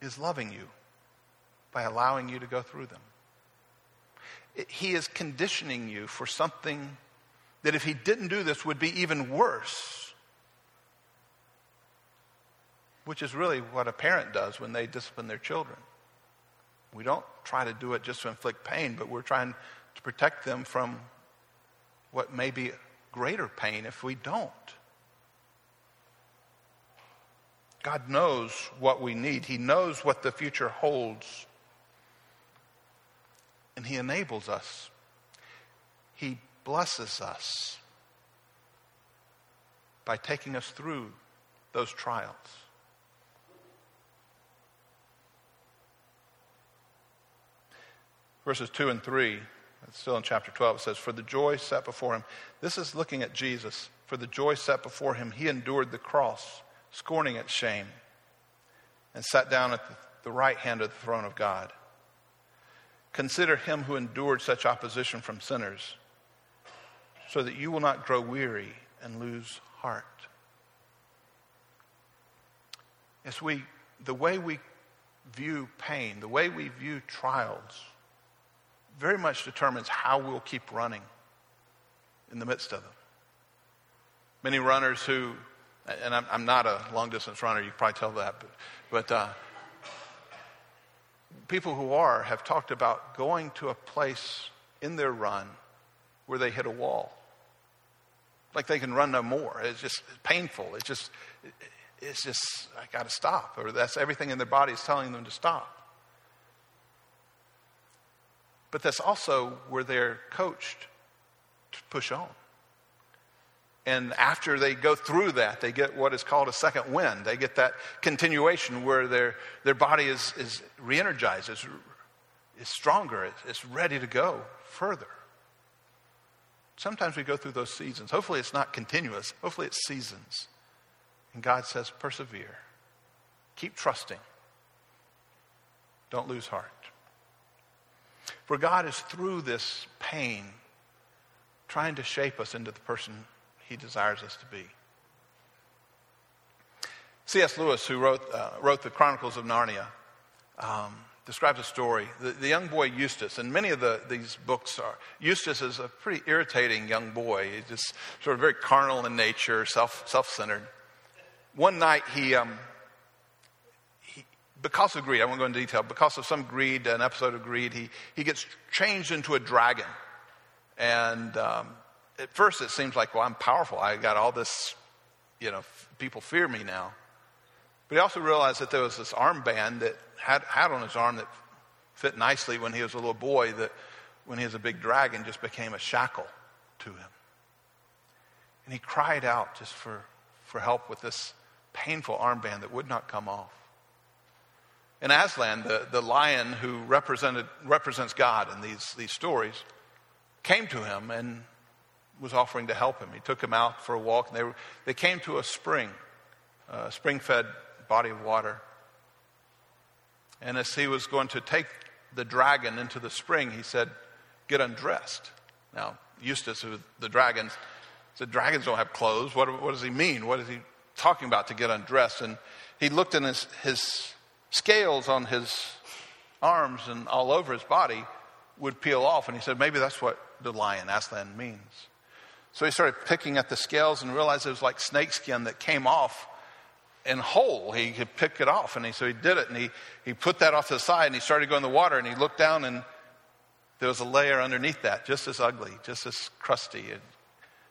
is loving you by allowing you to go through them. He is conditioning you for something that, if He didn't do this, would be even worse. Which is really what a parent does when they discipline their children. We don't try to do it just to inflict pain, but we're trying to protect them from what may be greater pain if we don't. God knows what we need, He knows what the future holds, and He enables us. He blesses us by taking us through those trials. verses 2 and 3, it's still in chapter 12, it says, For the joy set before him. This is looking at Jesus. For the joy set before him, he endured the cross, scorning its shame, and sat down at the right hand of the throne of God. Consider him who endured such opposition from sinners, so that you will not grow weary and lose heart. As we, the way we view pain, the way we view trials, very much determines how we'll keep running in the midst of them. Many runners who, and I'm, I'm not a long distance runner, you probably tell that, but, but uh, people who are have talked about going to a place in their run where they hit a wall. Like they can run no more. It's just painful. It's just, it's just, I got to stop. Or that's everything in their body is telling them to stop. But that's also where they're coached to push on. And after they go through that, they get what is called a second wind. They get that continuation where their, their body is, is re energized, is, is stronger, it's ready to go further. Sometimes we go through those seasons. Hopefully, it's not continuous, hopefully, it's seasons. And God says, persevere. Keep trusting. Don't lose heart. For God is through this pain trying to shape us into the person he desires us to be. C.S. Lewis, who wrote, uh, wrote the Chronicles of Narnia, um, describes a story. The, the, young boy Eustace, and many of the, these books are, Eustace is a pretty irritating young boy. He's just sort of very carnal in nature, self, self-centered. One night he, um, he, because of greed, I won't go into detail, because of some greed, an episode of greed, he, he gets changed into a dragon. And um, at first it seems like, well, I'm powerful. I got all this, you know, people fear me now. But he also realized that there was this armband that had, had on his arm that fit nicely when he was a little boy, that when he was a big dragon just became a shackle to him. And he cried out just for, for help with this painful armband that would not come off. And Aslan, the, the lion who represented, represents God in these, these stories, came to him and was offering to help him. He took him out for a walk, and they, were, they came to a spring, a spring fed body of water. And as he was going to take the dragon into the spring, he said, Get undressed. Now, Eustace, who the dragons, said, Dragons don't have clothes. What, what does he mean? What is he talking about to get undressed? And he looked in his, his scales on his arms and all over his body would peel off. And he said, Maybe that's what the lion, Aslan, means. So he started picking at the scales and realized it was like snakeskin that came off and whole. He could pick it off. And he, so he did it and he, he put that off to the side and he started going in the water and he looked down and there was a layer underneath that, just as ugly, just as crusty. And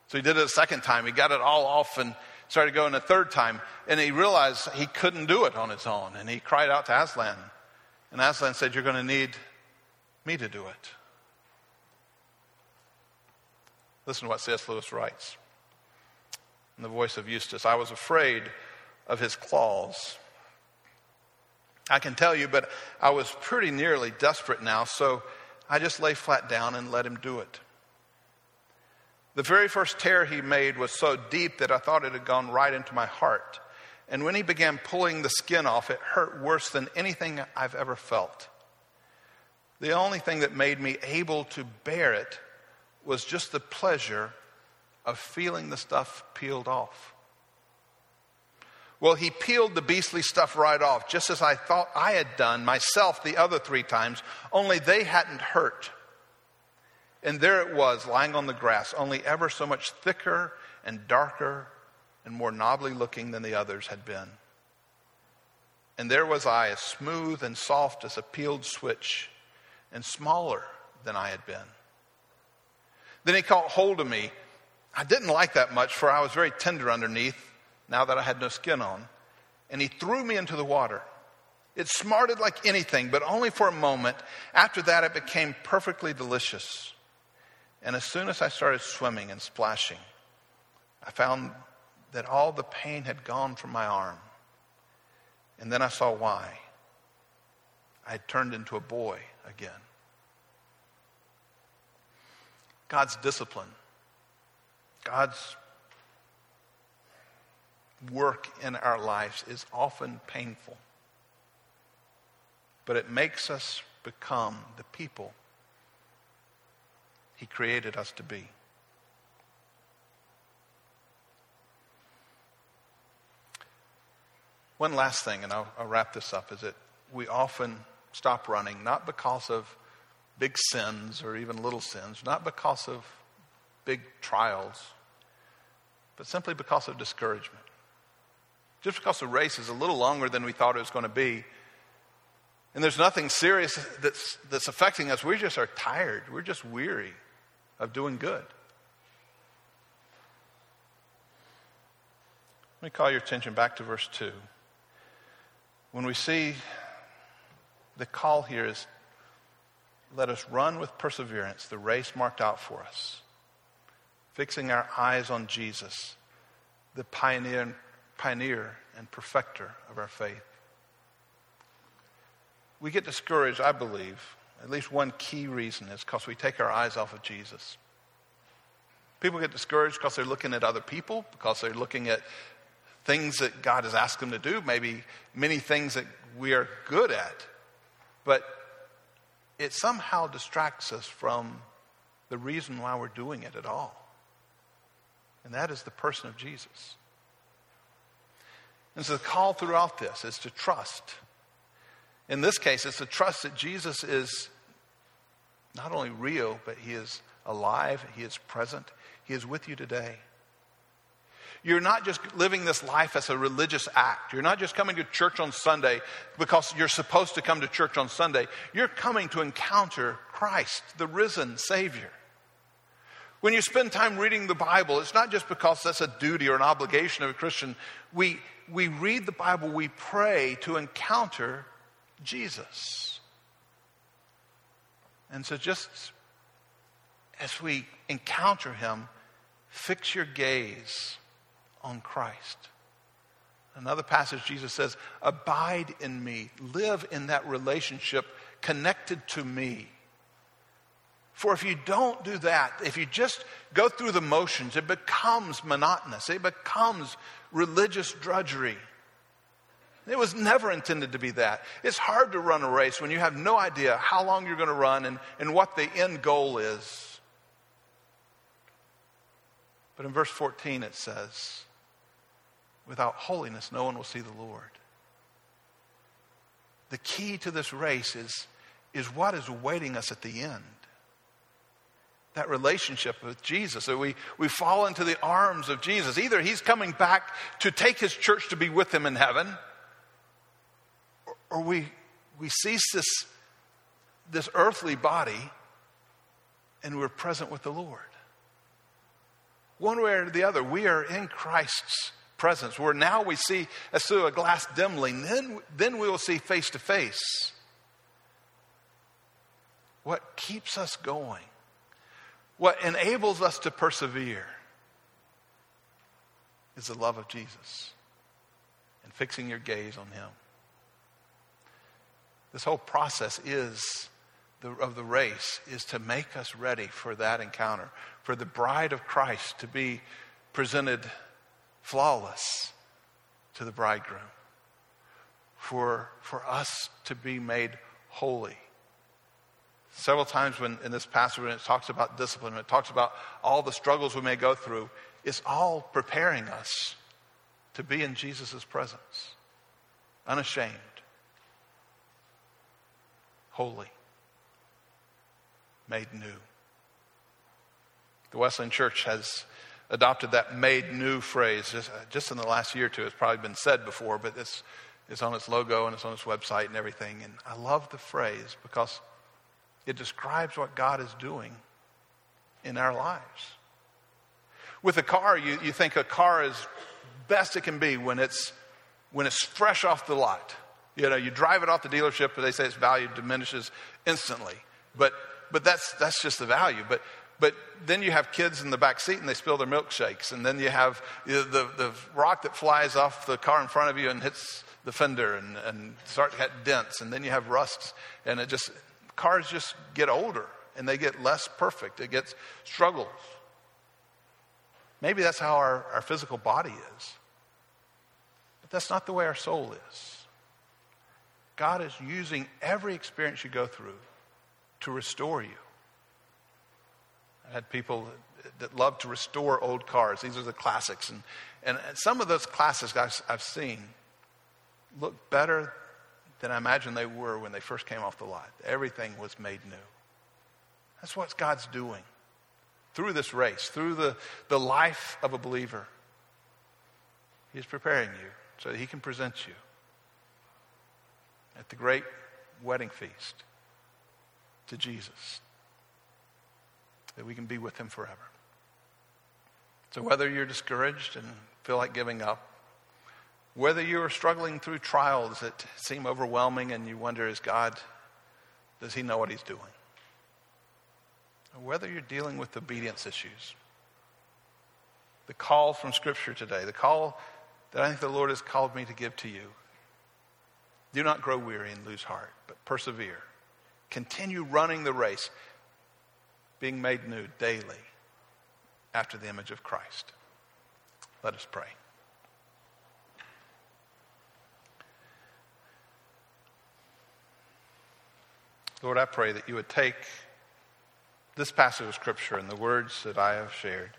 so he did it a second time. He got it all off and started going a third time. And he realized he couldn't do it on his own. And he cried out to Aslan. And Aslan said, You're going to need me to do it. Listen to what C.S. Lewis writes in the voice of Eustace I was afraid of his claws. I can tell you, but I was pretty nearly desperate now, so I just lay flat down and let him do it. The very first tear he made was so deep that I thought it had gone right into my heart. And when he began pulling the skin off, it hurt worse than anything I've ever felt. The only thing that made me able to bear it was just the pleasure of feeling the stuff peeled off. Well, he peeled the beastly stuff right off, just as I thought I had done myself the other three times, only they hadn't hurt. And there it was, lying on the grass, only ever so much thicker and darker and more knobbly looking than the others had been. And there was I, as smooth and soft as a peeled switch, and smaller than I had been. Then he caught hold of me. I didn't like that much, for I was very tender underneath now that I had no skin on, and he threw me into the water. It smarted like anything, but only for a moment. After that, it became perfectly delicious. And as soon as I started swimming and splashing, I found that all the pain had gone from my arm. And then I saw why. I had turned into a boy again. God's discipline, God's work in our lives is often painful, but it makes us become the people He created us to be. One last thing, and I'll, I'll, wrap this up, is that we often stop running not because of big sins or even little sins, not because of big trials, but simply because of discouragement. Just because the race is a little longer than we thought it was going to be, and there's nothing serious that's, that's affecting us, we just are tired. We're just weary of doing good. Let me call your attention back to verse 2. When we see the call here is let us run with perseverance the race marked out for us, fixing our eyes on Jesus, the pioneer pioneer and perfecter of our faith. We get discouraged, I believe. At least one key reason is because we take our eyes off of Jesus. People get discouraged because they're looking at other people, because they're looking at things that God has asked them to do, maybe many things that we are good at. But it somehow distracts us from the reason why we're doing it at all. And that is the person of Jesus. And so the call throughout this is to trust. In this case, it's to trust that Jesus is not only real, but he is alive, he is present, he is with you today. You're not just living this life as a religious act. You're not just coming to church on Sunday because you're supposed to come to church on Sunday. You're coming to encounter Christ, the risen Savior. When you spend time reading the Bible, it's not just because that's a duty or an obligation of a Christian. We, we read the Bible, we pray to encounter Jesus. And so, just as we encounter him, fix your gaze on Christ. Another passage, Jesus says, Abide in me, live in that relationship connected to me. For if you don't do that, if you just go through the motions, it becomes monotonous, it becomes religious drudgery. It was never intended to be that. It's hard to run a race when you have no idea how long you're going to run and, and what the end goal is. But in verse 14 it says, Without holiness, no one will see the Lord. The key to this race is, is what is awaiting us at the end. That relationship with Jesus. So we, we fall into the arms of Jesus. Either he's coming back to take his church to be with him in heaven, or, or we, we cease this, this earthly body and we're present with the Lord. One way or the other, we are in Christ's presence, where now we see as through a glass dimly, then, then we will see face to face. What keeps us going, what enables us to persevere, is the love of Jesus and fixing your gaze on Him. This whole process is the, of the race is to make us ready for that encounter, for the bride of Christ to be presented flawless to the bridegroom, for, for us to be made holy. Several times when in this passage, when it talks about discipline, when it talks about all the struggles we may go through, it's all preparing us to be in Jesus' presence, unashamed, holy made new. The Wesleyan Church has adopted that made new phrase just, uh, just in the last year or two. It's probably been said before, but it's, it's on its logo and it's on its website and everything. And I love the phrase because it describes what God is doing in our lives. With a car, you, you think a car is best it can be when it's, when it's fresh off the lot. You know, you drive it off the dealership, but they say its value diminishes instantly. But but that's, that's just the value. But, but then you have kids in the back seat and they spill their milkshakes. And then you have the, the, the rock that flies off the car in front of you and hits the fender and, and start to get dents. And then you have rusts. And it just, cars just get older and they get less perfect. It gets struggles. Maybe that's how our, our physical body is. But that's not the way our soul is. God is using every experience you go through to restore you. I had people that love to restore old cars. These are the classics. And, and some of those classics I've, I've seen look better than I imagine they were when they first came off the lot. Everything was made new. That's what God's doing through this race, through the, the life of a believer. He's preparing you so that He can present you at the great wedding feast to Jesus, that we can be with him forever. So, whether you're discouraged and feel like giving up, whether you are struggling through trials that seem overwhelming and you wonder, is God, does he know what he's doing? Or whether you're dealing with obedience issues, the call from Scripture today, the call that I think the Lord has called me to give to you do not grow weary and lose heart, but persevere. Continue running the race, being made new daily after the image of Christ. Let us pray. Lord, I pray that you would take this passage of Scripture and the words that I have shared,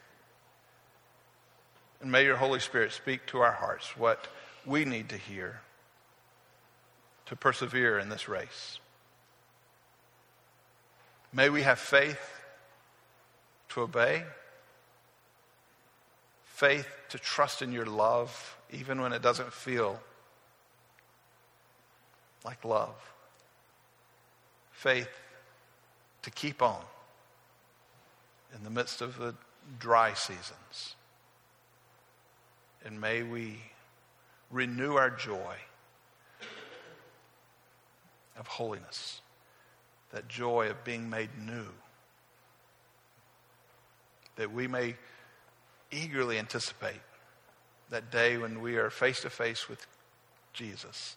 and may your Holy Spirit speak to our hearts what we need to hear to persevere in this race. May we have faith to obey, faith to trust in your love, even when it doesn't feel like love, faith to keep on in the midst of the dry seasons. And may we renew our joy of holiness, that joy of being made new, that we may eagerly anticipate that day when we are face to face with Jesus.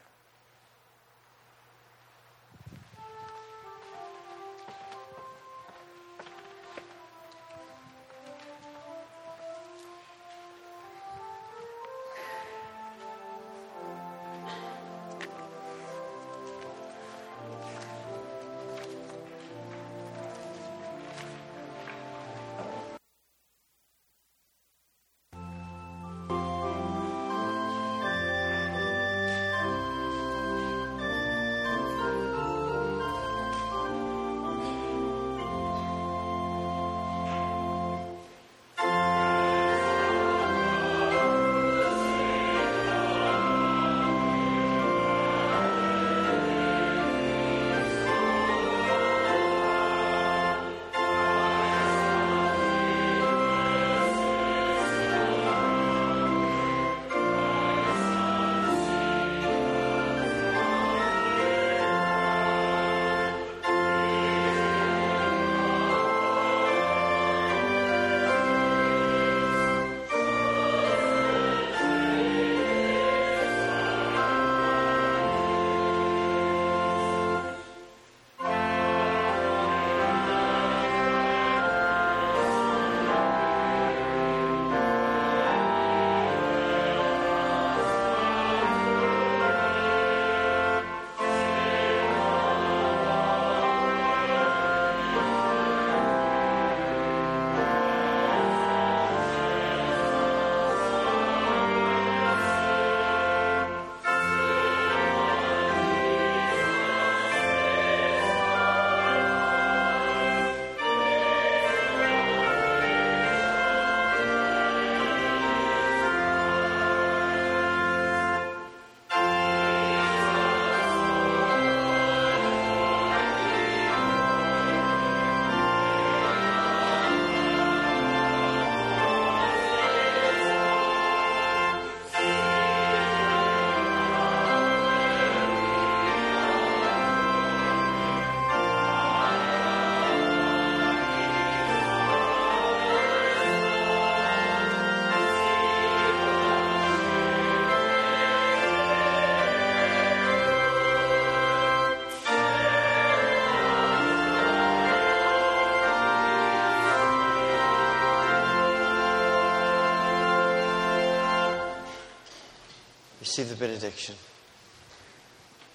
Receive the benediction.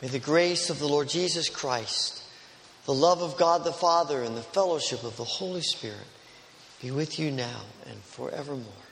May the grace of the Lord Jesus Christ, the love of God the Father, and the fellowship of the Holy Spirit be with you now and forevermore.